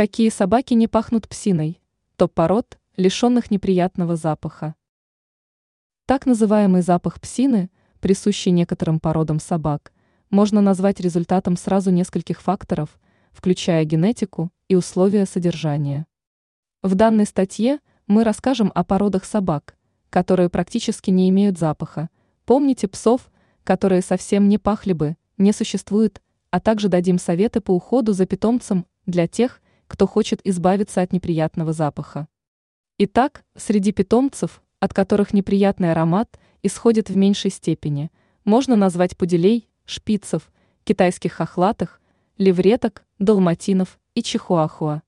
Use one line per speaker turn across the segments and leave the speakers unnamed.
Какие собаки не пахнут псиной? Топ пород, лишенных неприятного запаха. Так называемый запах псины, присущий некоторым породам собак, можно назвать результатом сразу нескольких факторов, включая генетику и условия содержания. В данной статье мы расскажем о породах собак, которые практически не имеют запаха. Помните псов, которые совсем не пахли бы, не существует, а также дадим советы по уходу за питомцем для тех, кто хочет избавиться от неприятного запаха. Итак, среди питомцев, от которых неприятный аромат исходит в меньшей степени, можно назвать пуделей, шпицев, китайских хохлатых, левреток, далматинов и чихуахуа.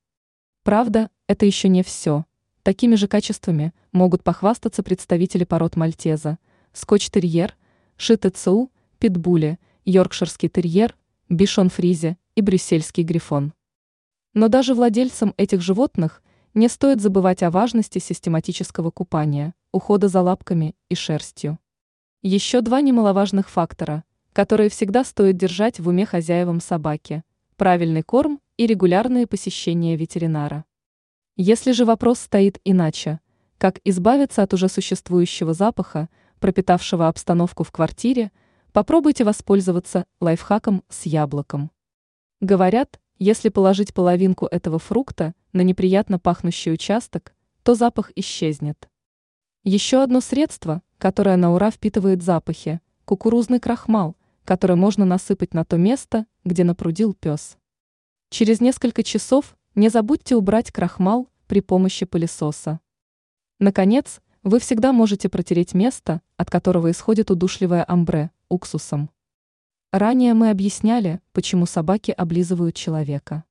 Правда, это еще не все. Такими же качествами могут похвастаться представители пород мальтеза, скотч-терьер, шит-цу, питбули, йоркширский терьер, бишон-фризе и брюссельский грифон. Но даже владельцам этих животных не стоит забывать о важности систематического купания, ухода за лапками и шерстью. Еще два немаловажных фактора, которые всегда стоит держать в уме хозяевам собаки – правильный корм и регулярные посещения ветеринара. Если же вопрос стоит иначе, как избавиться от уже существующего запаха, пропитавшего обстановку в квартире, попробуйте воспользоваться лайфхаком с яблоком. Говорят, если положить половинку этого фрукта на неприятно пахнущий участок, то запах исчезнет. Еще одно средство, которое на ура впитывает запахи – кукурузный крахмал, который можно насыпать на то место, где напрудил пес. Через несколько часов не забудьте убрать крахмал при помощи пылесоса. Наконец, вы всегда можете протереть место, от которого исходит удушливое амбре, уксусом. Ранее мы объясняли, почему собаки облизывают человека.